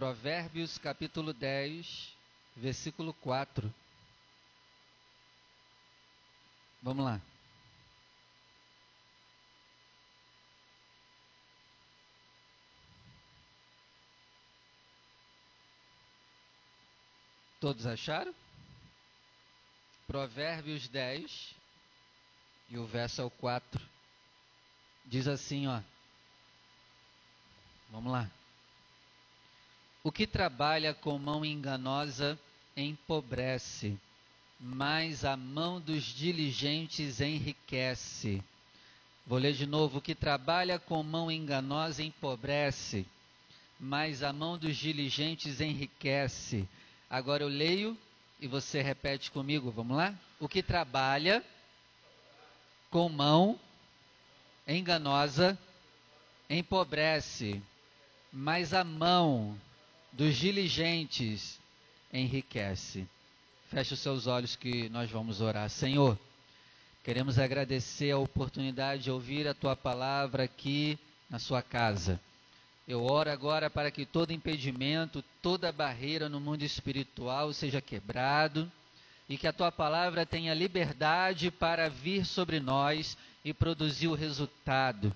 Provérbios capítulo 10, versículo 4. Vamos lá. Todos acharam? Provérbios 10, e o verso é o 4. Diz assim, ó. Vamos lá. O que trabalha com mão enganosa empobrece, mas a mão dos diligentes enriquece. Vou ler de novo: o que trabalha com mão enganosa empobrece, mas a mão dos diligentes enriquece. Agora eu leio e você repete comigo, vamos lá? O que trabalha com mão enganosa empobrece, mas a mão dos diligentes enriquece. Feche os seus olhos que nós vamos orar. Senhor, queremos agradecer a oportunidade de ouvir a tua palavra aqui na sua casa. Eu oro agora para que todo impedimento, toda barreira no mundo espiritual seja quebrado e que a tua palavra tenha liberdade para vir sobre nós e produzir o resultado.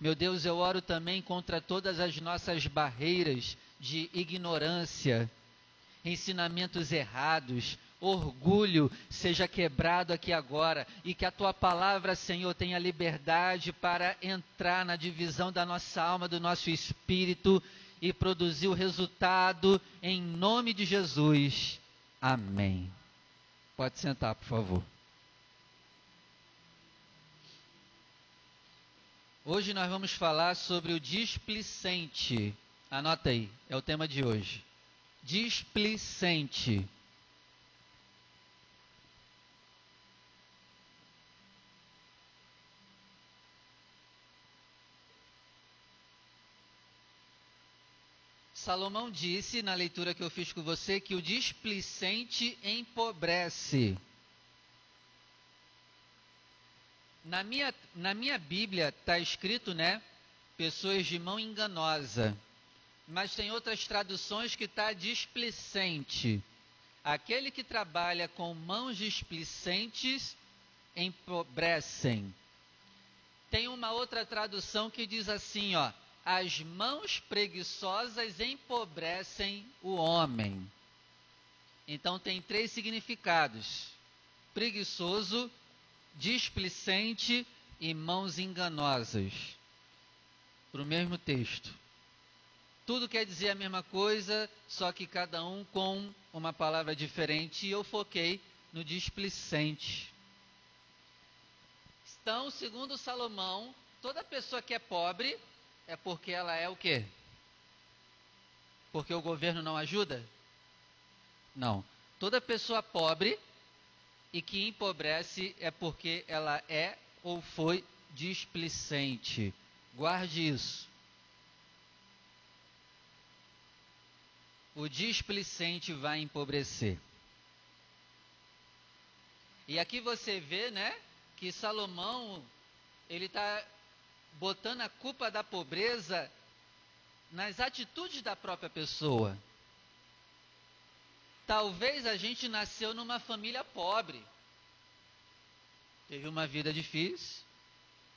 Meu Deus, eu oro também contra todas as nossas barreiras de ignorância, ensinamentos errados, orgulho seja quebrado aqui agora e que a tua palavra, Senhor, tenha liberdade para entrar na divisão da nossa alma, do nosso espírito e produzir o resultado em nome de Jesus. Amém. Pode sentar, por favor. Hoje nós vamos falar sobre o displicente. Anota aí, é o tema de hoje. Displicente. Salomão disse na leitura que eu fiz com você que o displicente empobrece. Na minha, na minha Bíblia está escrito, né? Pessoas de mão enganosa. Mas tem outras traduções que está displicente. Aquele que trabalha com mãos displicentes empobrecem. Tem uma outra tradução que diz assim, ó as mãos preguiçosas empobrecem o homem. Então tem três significados: preguiçoso, displicente e mãos enganosas. Para o mesmo texto. Tudo quer dizer a mesma coisa, só que cada um com uma palavra diferente, e eu foquei no displicente. Então, segundo Salomão, toda pessoa que é pobre é porque ela é o quê? Porque o governo não ajuda? Não. Toda pessoa pobre e que empobrece é porque ela é ou foi displicente. Guarde isso. O displicente vai empobrecer. E aqui você vê, né, que Salomão ele está botando a culpa da pobreza nas atitudes da própria pessoa. Talvez a gente nasceu numa família pobre, teve uma vida difícil,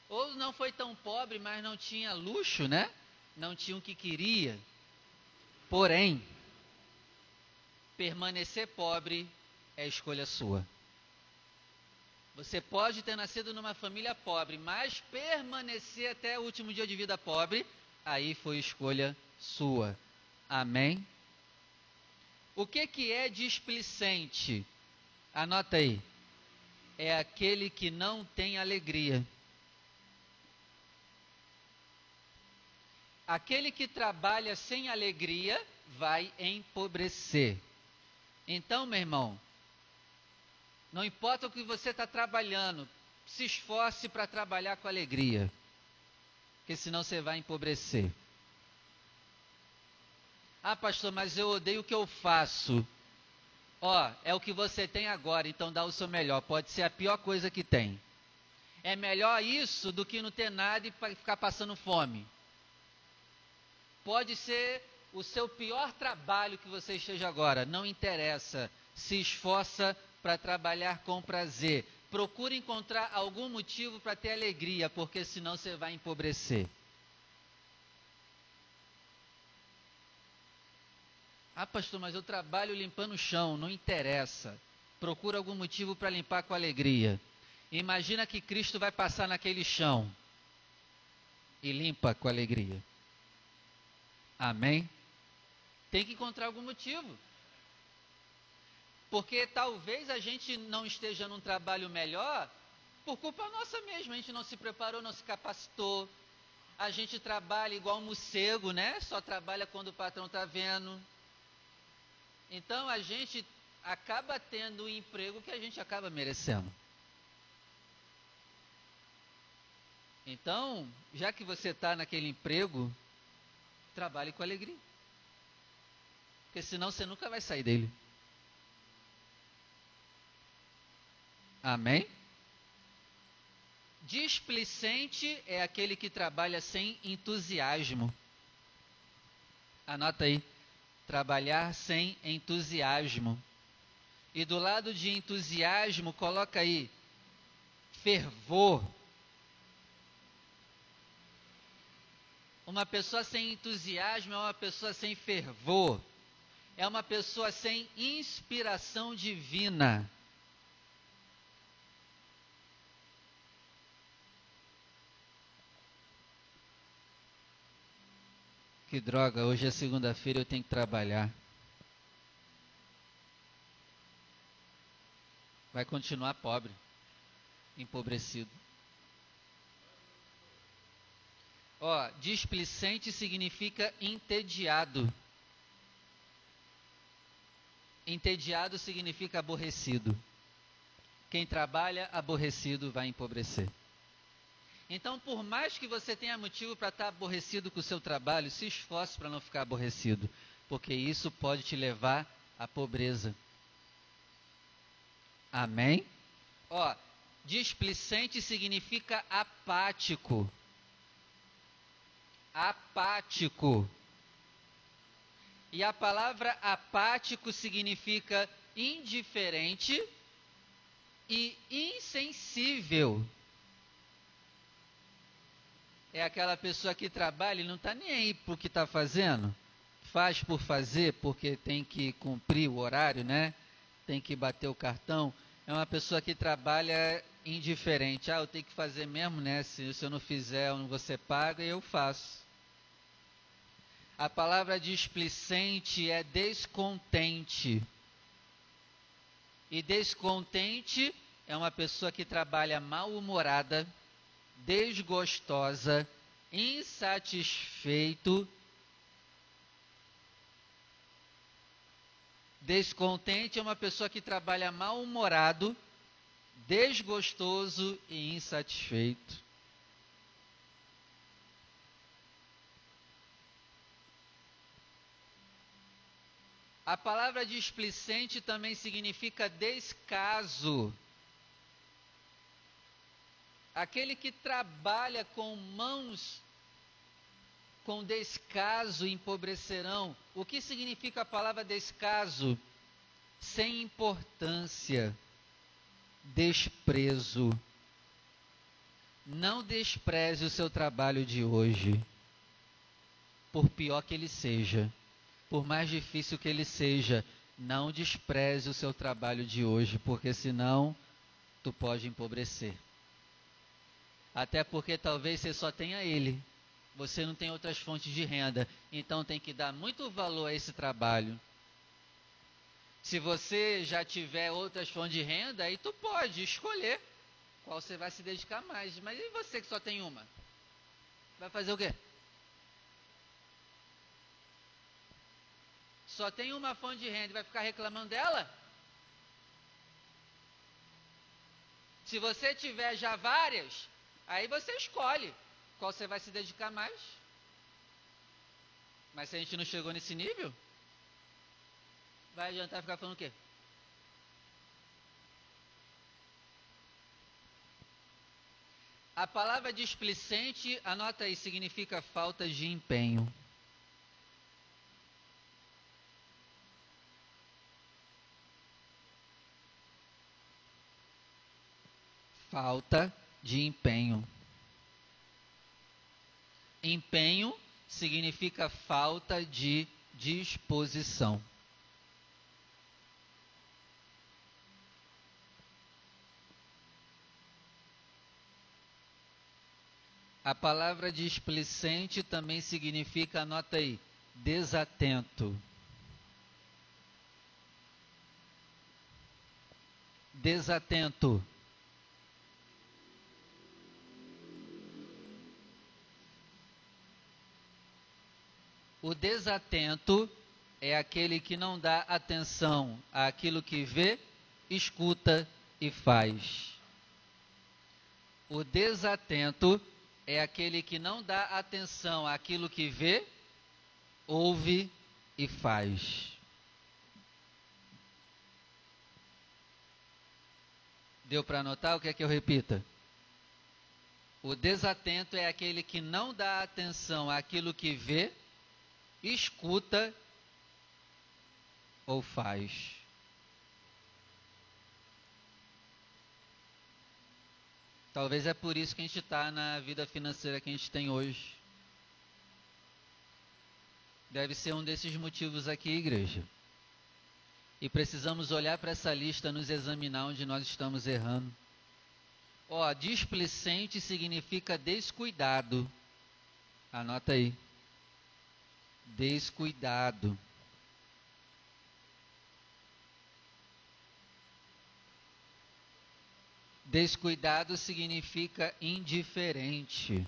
ou não foi tão pobre, mas não tinha luxo, né? Não tinha o que queria. Porém, permanecer pobre é escolha sua. Você pode ter nascido numa família pobre, mas permanecer até o último dia de vida pobre, aí foi escolha sua. Amém? O que, que é displicente? Anota aí. É aquele que não tem alegria. Aquele que trabalha sem alegria vai empobrecer. Então, meu irmão, não importa o que você está trabalhando, se esforce para trabalhar com alegria, porque senão você vai empobrecer. Ah, pastor, mas eu odeio o que eu faço. Ó, é o que você tem agora, então dá o seu melhor. Pode ser a pior coisa que tem. É melhor isso do que não ter nada e ficar passando fome. Pode ser o seu pior trabalho que você esteja agora, não interessa. Se esforça para trabalhar com prazer. Procure encontrar algum motivo para ter alegria, porque senão você vai empobrecer. Ah, pastor, mas eu trabalho limpando o chão, não interessa. Procura algum motivo para limpar com alegria. Imagina que Cristo vai passar naquele chão e limpa com alegria. Amém? Tem que encontrar algum motivo. Porque talvez a gente não esteja num trabalho melhor por culpa nossa mesmo. A gente não se preparou, não se capacitou. A gente trabalha igual um morcego, né? Só trabalha quando o patrão está vendo. Então a gente acaba tendo o emprego que a gente acaba merecendo. Então, já que você está naquele emprego, trabalhe com alegria. Porque senão você nunca vai sair dele. Amém? Displicente é aquele que trabalha sem entusiasmo. Anota aí. Trabalhar sem entusiasmo. E do lado de entusiasmo, coloca aí fervor. Uma pessoa sem entusiasmo é uma pessoa sem fervor. É uma pessoa sem inspiração divina. Que droga, hoje é segunda-feira eu tenho que trabalhar. Vai continuar pobre, empobrecido. Ó, displicente significa entediado. Entediado significa aborrecido. Quem trabalha aborrecido vai empobrecer. Então, por mais que você tenha motivo para estar aborrecido com o seu trabalho, se esforce para não ficar aborrecido, porque isso pode te levar à pobreza. Amém? Ó, displicente significa apático. Apático. E a palavra apático significa indiferente e insensível é aquela pessoa que trabalha e não está nem aí para o que está fazendo. Faz por fazer, porque tem que cumprir o horário, né? Tem que bater o cartão. É uma pessoa que trabalha indiferente. Ah, eu tenho que fazer mesmo, né? Se, se eu não fizer, você paga e eu faço. A palavra displicente é descontente. E descontente é uma pessoa que trabalha mal-humorada, desgostosa, insatisfeito, descontente é uma pessoa que trabalha mal-humorado, desgostoso e insatisfeito. A palavra displicente também significa descaso aquele que trabalha com mãos com descaso empobrecerão. O que significa a palavra descaso? Sem importância, desprezo. Não despreze o seu trabalho de hoje, por pior que ele seja, por mais difícil que ele seja, não despreze o seu trabalho de hoje, porque senão tu pode empobrecer. Até porque talvez você só tenha ele. Você não tem outras fontes de renda. Então tem que dar muito valor a esse trabalho. Se você já tiver outras fontes de renda, aí tu pode escolher qual você vai se dedicar mais. Mas e você que só tem uma? Vai fazer o quê? Só tem uma fonte de renda e vai ficar reclamando dela? Se você tiver já várias, Aí você escolhe qual você vai se dedicar mais. Mas se a gente não chegou nesse nível, vai adiantar ficar falando o quê? A palavra displicente, anota aí, significa falta de empenho. Falta de empenho. Empenho significa falta de disposição. A palavra displicente também significa, anota aí, desatento. Desatento. O desatento é aquele que não dá atenção àquilo que vê, escuta e faz. O desatento é aquele que não dá atenção àquilo que vê, ouve e faz. Deu para anotar o que é que eu repita? O desatento é aquele que não dá atenção àquilo que vê, escuta ou faz. Talvez é por isso que a gente está na vida financeira que a gente tem hoje. Deve ser um desses motivos aqui, igreja. E precisamos olhar para essa lista, nos examinar onde nós estamos errando. Ó, displicente significa descuidado. Anota aí. Descuidado. Descuidado significa indiferente.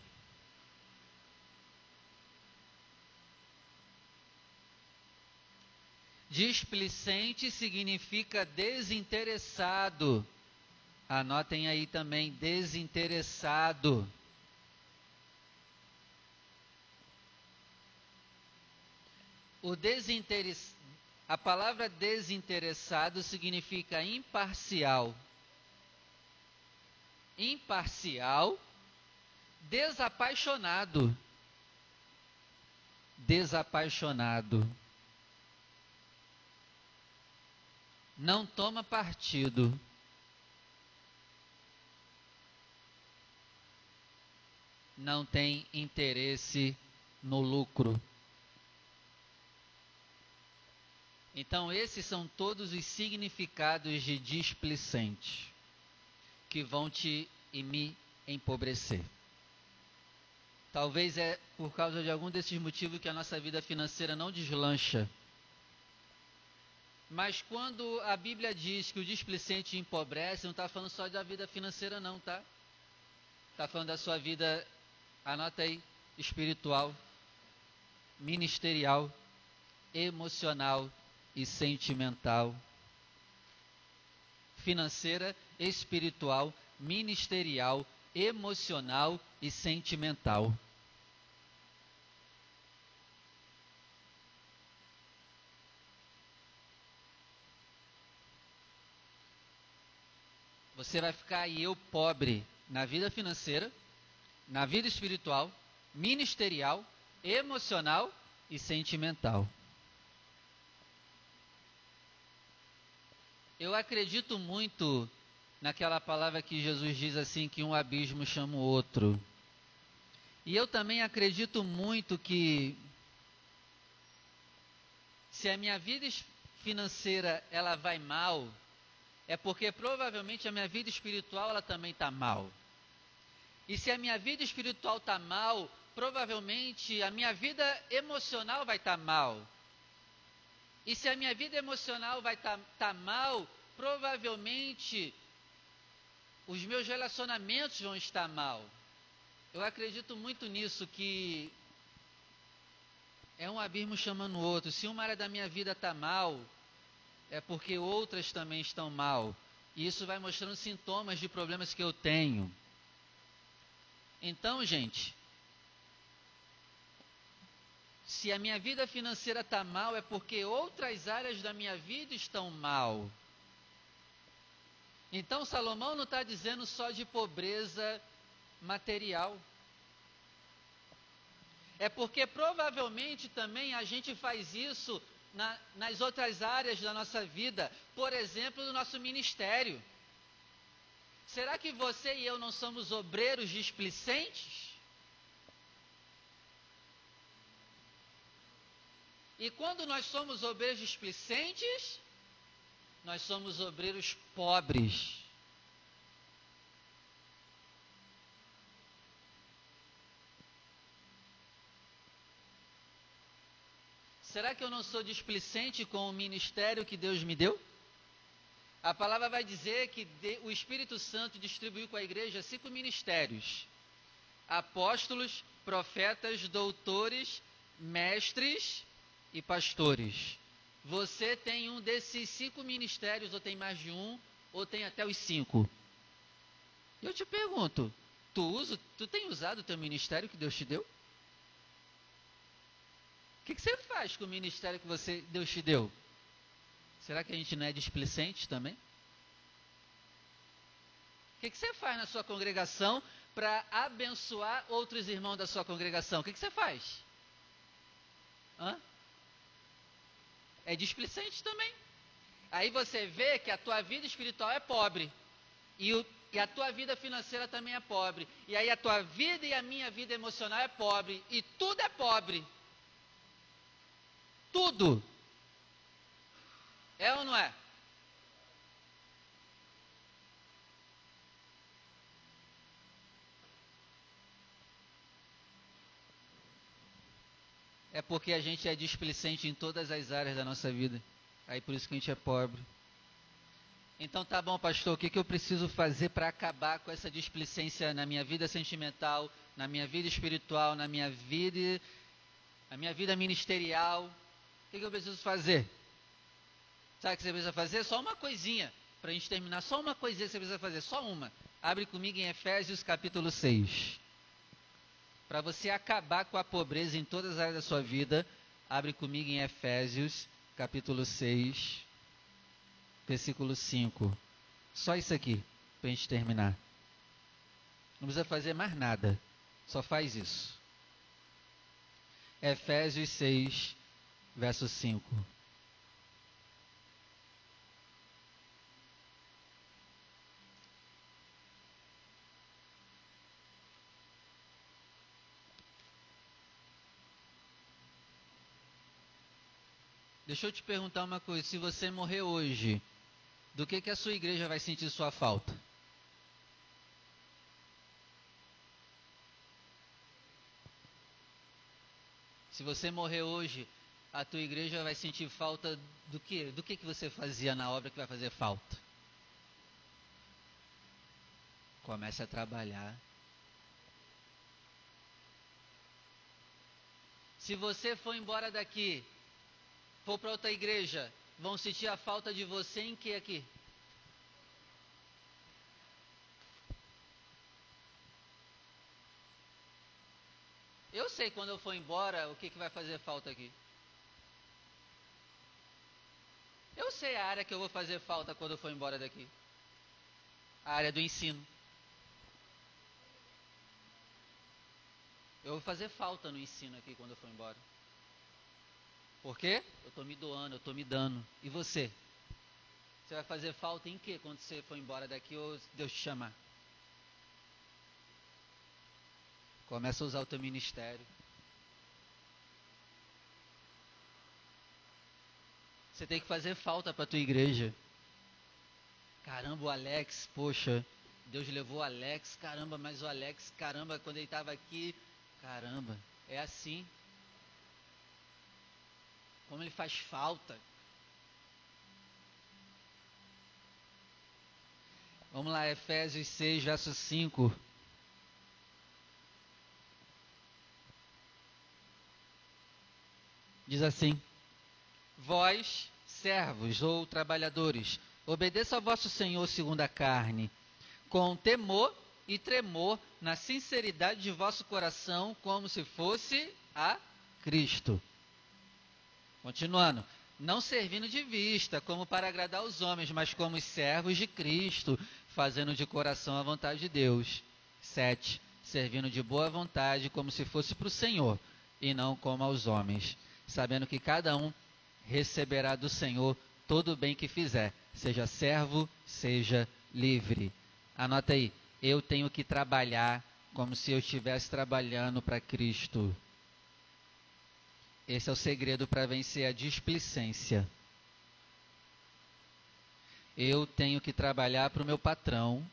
Displicente significa desinteressado. Anotem aí também, desinteressado. O desinteress... A palavra desinteressado significa imparcial imparcial, desapaixonado. Desapaixonado. Não toma partido. Não tem interesse no lucro. Então, esses são todos os significados de displicente que vão te e me empobrecer. Talvez é por causa de algum desses motivos que a nossa vida financeira não deslancha. Mas quando a Bíblia diz que o displicente empobrece, não está falando só da vida financeira, não, tá? Está falando da sua vida, anota aí, espiritual, ministerial, emocional e sentimental financeira, espiritual, ministerial, emocional e sentimental. Você vai ficar e eu pobre na vida financeira, na vida espiritual, ministerial, emocional e sentimental. Eu acredito muito naquela palavra que Jesus diz assim que um abismo chama o outro. E eu também acredito muito que se a minha vida financeira ela vai mal, é porque provavelmente a minha vida espiritual ela também está mal. E se a minha vida espiritual está mal, provavelmente a minha vida emocional vai estar tá mal. E se a minha vida emocional vai estar tá, tá mal, provavelmente os meus relacionamentos vão estar mal. Eu acredito muito nisso que é um abismo chamando o outro. Se uma área da minha vida está mal, é porque outras também estão mal. E isso vai mostrando sintomas de problemas que eu tenho. Então, gente, se a minha vida financeira está mal, é porque outras áreas da minha vida estão mal. Então Salomão não está dizendo só de pobreza material. É porque provavelmente também a gente faz isso na, nas outras áreas da nossa vida, por exemplo, no nosso ministério. Será que você e eu não somos obreiros displicentes? E quando nós somos obreiros displicentes, nós somos obreiros pobres. Será que eu não sou displicente com o ministério que Deus me deu? A palavra vai dizer que o Espírito Santo distribuiu com a igreja cinco ministérios: apóstolos, profetas, doutores, mestres e pastores. Você tem um desses cinco ministérios, ou tem mais de um, ou tem até os cinco. Eu te pergunto, tu usa, tu tem usado o teu ministério que Deus te deu? que, que você faz com o ministério que você, Deus te deu? Será que a gente não é displicente também? O que, que você faz na sua congregação para abençoar outros irmãos da sua congregação? O que, que você faz? Hã? É displicente também. Aí você vê que a tua vida espiritual é pobre. E, o, e, a tua vida financeira também é pobre. E aí a tua vida e a minha vida emocional é pobre. E tudo é pobre. Tudo. É ou não é? É porque a gente é displicente em todas as áreas da nossa vida. Aí por isso que a gente é pobre. Então tá bom, pastor, o que, que eu preciso fazer para acabar com essa displicência na minha vida sentimental, na minha vida espiritual, na minha vida, na minha vida ministerial? O que, que eu preciso fazer? Sabe o que você precisa fazer? Só uma coisinha. Para a gente terminar, só uma coisinha que você precisa fazer. Só uma. Abre comigo em Efésios capítulo 6. Para você acabar com a pobreza em todas as áreas da sua vida, abre comigo em Efésios capítulo 6, versículo 5. Só isso aqui, para a gente terminar. Não precisa fazer mais nada. Só faz isso. Efésios 6, verso 5. Deixa eu te perguntar uma coisa: se você morrer hoje, do que, que a sua igreja vai sentir sua falta? Se você morrer hoje, a tua igreja vai sentir falta do que? Do que, que você fazia na obra que vai fazer falta? Comece a trabalhar. Se você for embora daqui, for para outra igreja, vão sentir a falta de você em que aqui? Eu sei quando eu for embora o que, que vai fazer falta aqui. Eu sei a área que eu vou fazer falta quando eu for embora daqui. A área do ensino. Eu vou fazer falta no ensino aqui quando eu for embora. Por quê? Eu estou me doando, eu estou me dando. E você? Você vai fazer falta em quê quando você for embora daqui ou Deus te chamar? Começa a usar o teu ministério. Você tem que fazer falta para a tua igreja. Caramba, o Alex, poxa, Deus levou o Alex, caramba, mas o Alex, caramba, quando ele estava aqui, caramba, é assim. Como ele faz falta. Vamos lá, Efésios 6, verso 5. Diz assim: Vós, servos ou trabalhadores, obedeça ao vosso Senhor segundo a carne, com temor e tremor, na sinceridade de vosso coração, como se fosse a Cristo. Continuando. Não servindo de vista, como para agradar os homens, mas como os servos de Cristo, fazendo de coração a vontade de Deus. 7. Servindo de boa vontade, como se fosse para o Senhor, e não como aos homens, sabendo que cada um receberá do Senhor todo o bem que fizer, seja servo, seja livre. Anota aí. Eu tenho que trabalhar como se eu estivesse trabalhando para Cristo. Esse é o segredo para vencer a displicência. Eu tenho que trabalhar para o meu patrão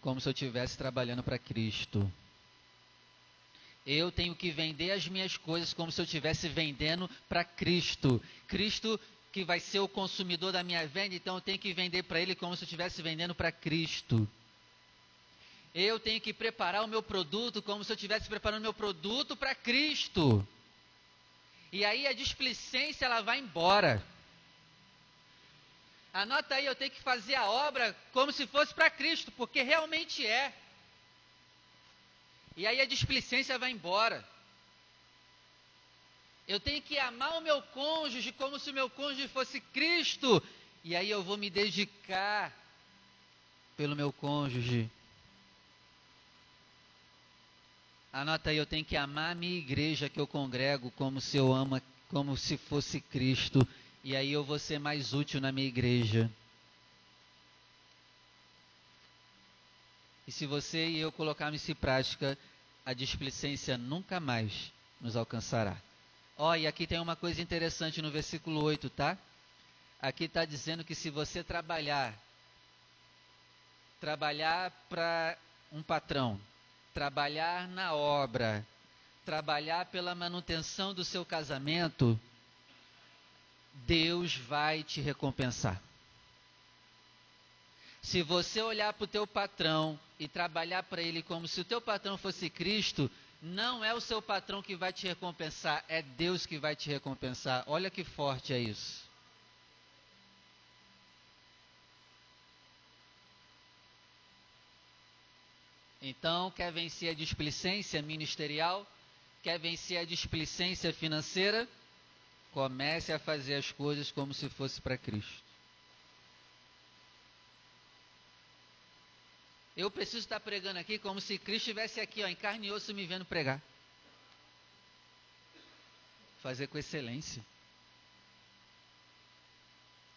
como se eu estivesse trabalhando para Cristo. Eu tenho que vender as minhas coisas como se eu estivesse vendendo para Cristo. Cristo que vai ser o consumidor da minha venda, então eu tenho que vender para Ele como se eu estivesse vendendo para Cristo. Eu tenho que preparar o meu produto como se eu estivesse preparando o meu produto para Cristo. E aí a displicência ela vai embora. Anota aí, eu tenho que fazer a obra como se fosse para Cristo, porque realmente é. E aí a displicência vai embora. Eu tenho que amar o meu cônjuge como se o meu cônjuge fosse Cristo. E aí eu vou me dedicar pelo meu cônjuge. Anota aí, eu tenho que amar a minha igreja que eu congrego como se eu ama, como se fosse Cristo. E aí eu vou ser mais útil na minha igreja. E se você e eu colocarmos em prática, a displicência nunca mais nos alcançará. Ó, oh, e aqui tem uma coisa interessante no versículo 8, tá? Aqui está dizendo que se você trabalhar, trabalhar para um patrão, trabalhar na obra, trabalhar pela manutenção do seu casamento, Deus vai te recompensar. Se você olhar para o teu patrão e trabalhar para ele como se o teu patrão fosse Cristo, não é o seu patrão que vai te recompensar, é Deus que vai te recompensar. Olha que forte é isso. Então, quer vencer a displicência ministerial? Quer vencer a displicência financeira? Comece a fazer as coisas como se fosse para Cristo. Eu preciso estar pregando aqui como se Cristo estivesse aqui, ó, em carne e osso, me vendo pregar. Fazer com excelência.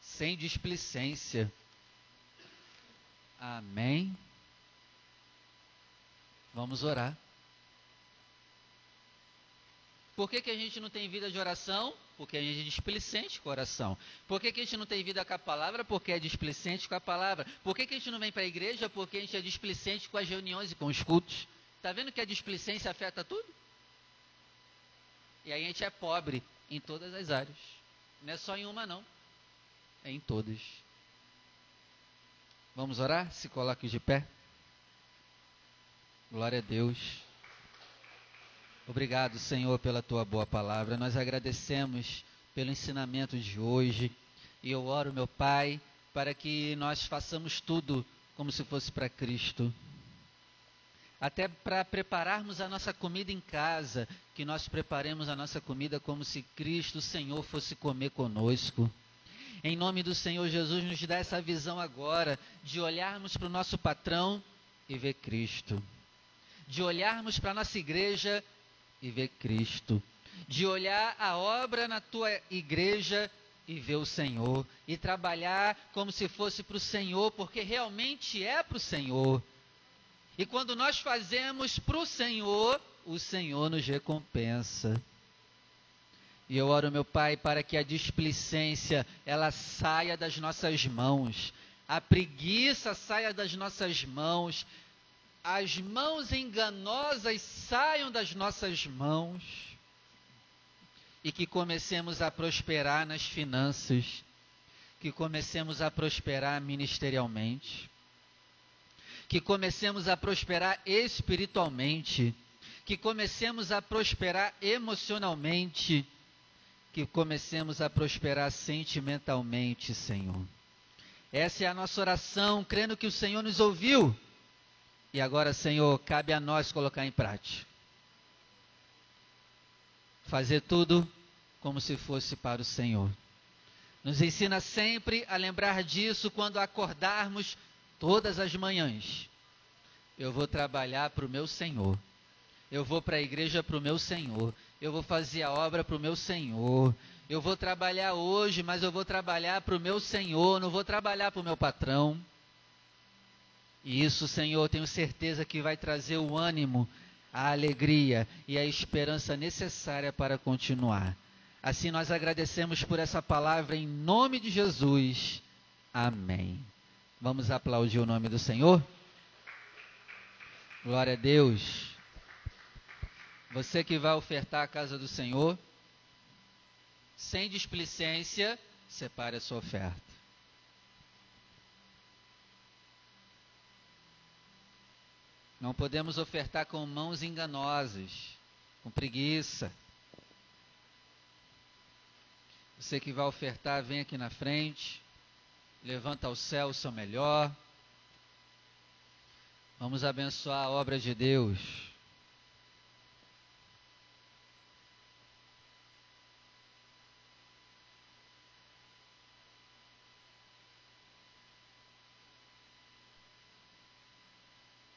Sem displicência. Amém. Vamos orar. Por que, que a gente não tem vida de oração? Porque a gente é displicente com oração. Por que, que a gente não tem vida com a palavra? Porque é displicente com a palavra. Por que, que a gente não vem para a igreja? Porque a gente é displicente com as reuniões e com os cultos. Está vendo que a displicência afeta tudo? E aí a gente é pobre em todas as áreas. Não é só em uma, não. É em todas. Vamos orar? Se coloque de pé. Glória a Deus. Obrigado, Senhor, pela tua boa palavra. Nós agradecemos pelo ensinamento de hoje. E eu oro, meu Pai, para que nós façamos tudo como se fosse para Cristo. Até para prepararmos a nossa comida em casa, que nós preparemos a nossa comida como se Cristo, Senhor, fosse comer conosco. Em nome do Senhor Jesus, nos dá essa visão agora de olharmos para o nosso patrão e ver Cristo. De olharmos para a nossa igreja e ver Cristo, de olhar a obra na tua igreja e ver o Senhor, e trabalhar como se fosse para o Senhor, porque realmente é para o Senhor. E quando nós fazemos para o Senhor, o Senhor nos recompensa. E eu oro, meu Pai, para que a displicência ela saia das nossas mãos, a preguiça saia das nossas mãos, as mãos enganosas saiam das nossas mãos e que comecemos a prosperar nas finanças, que comecemos a prosperar ministerialmente, que comecemos a prosperar espiritualmente, que comecemos a prosperar emocionalmente, que comecemos a prosperar sentimentalmente, Senhor. Essa é a nossa oração, crendo que o Senhor nos ouviu e agora, Senhor, cabe a nós colocar em prática. Fazer tudo como se fosse para o Senhor. Nos ensina sempre a lembrar disso quando acordarmos todas as manhãs. Eu vou trabalhar para o meu Senhor. Eu vou para a igreja para o meu Senhor. Eu vou fazer a obra para o meu Senhor. Eu vou trabalhar hoje, mas eu vou trabalhar para o meu Senhor. Não vou trabalhar para o meu patrão. E isso, Senhor, tenho certeza que vai trazer o ânimo, a alegria e a esperança necessária para continuar. Assim nós agradecemos por essa palavra em nome de Jesus. Amém. Vamos aplaudir o nome do Senhor? Glória a Deus. Você que vai ofertar a casa do Senhor, sem displicência, separe a sua oferta. Não podemos ofertar com mãos enganosas, com preguiça. Você que vai ofertar, vem aqui na frente. Levanta ao céu o seu melhor. Vamos abençoar a obra de Deus.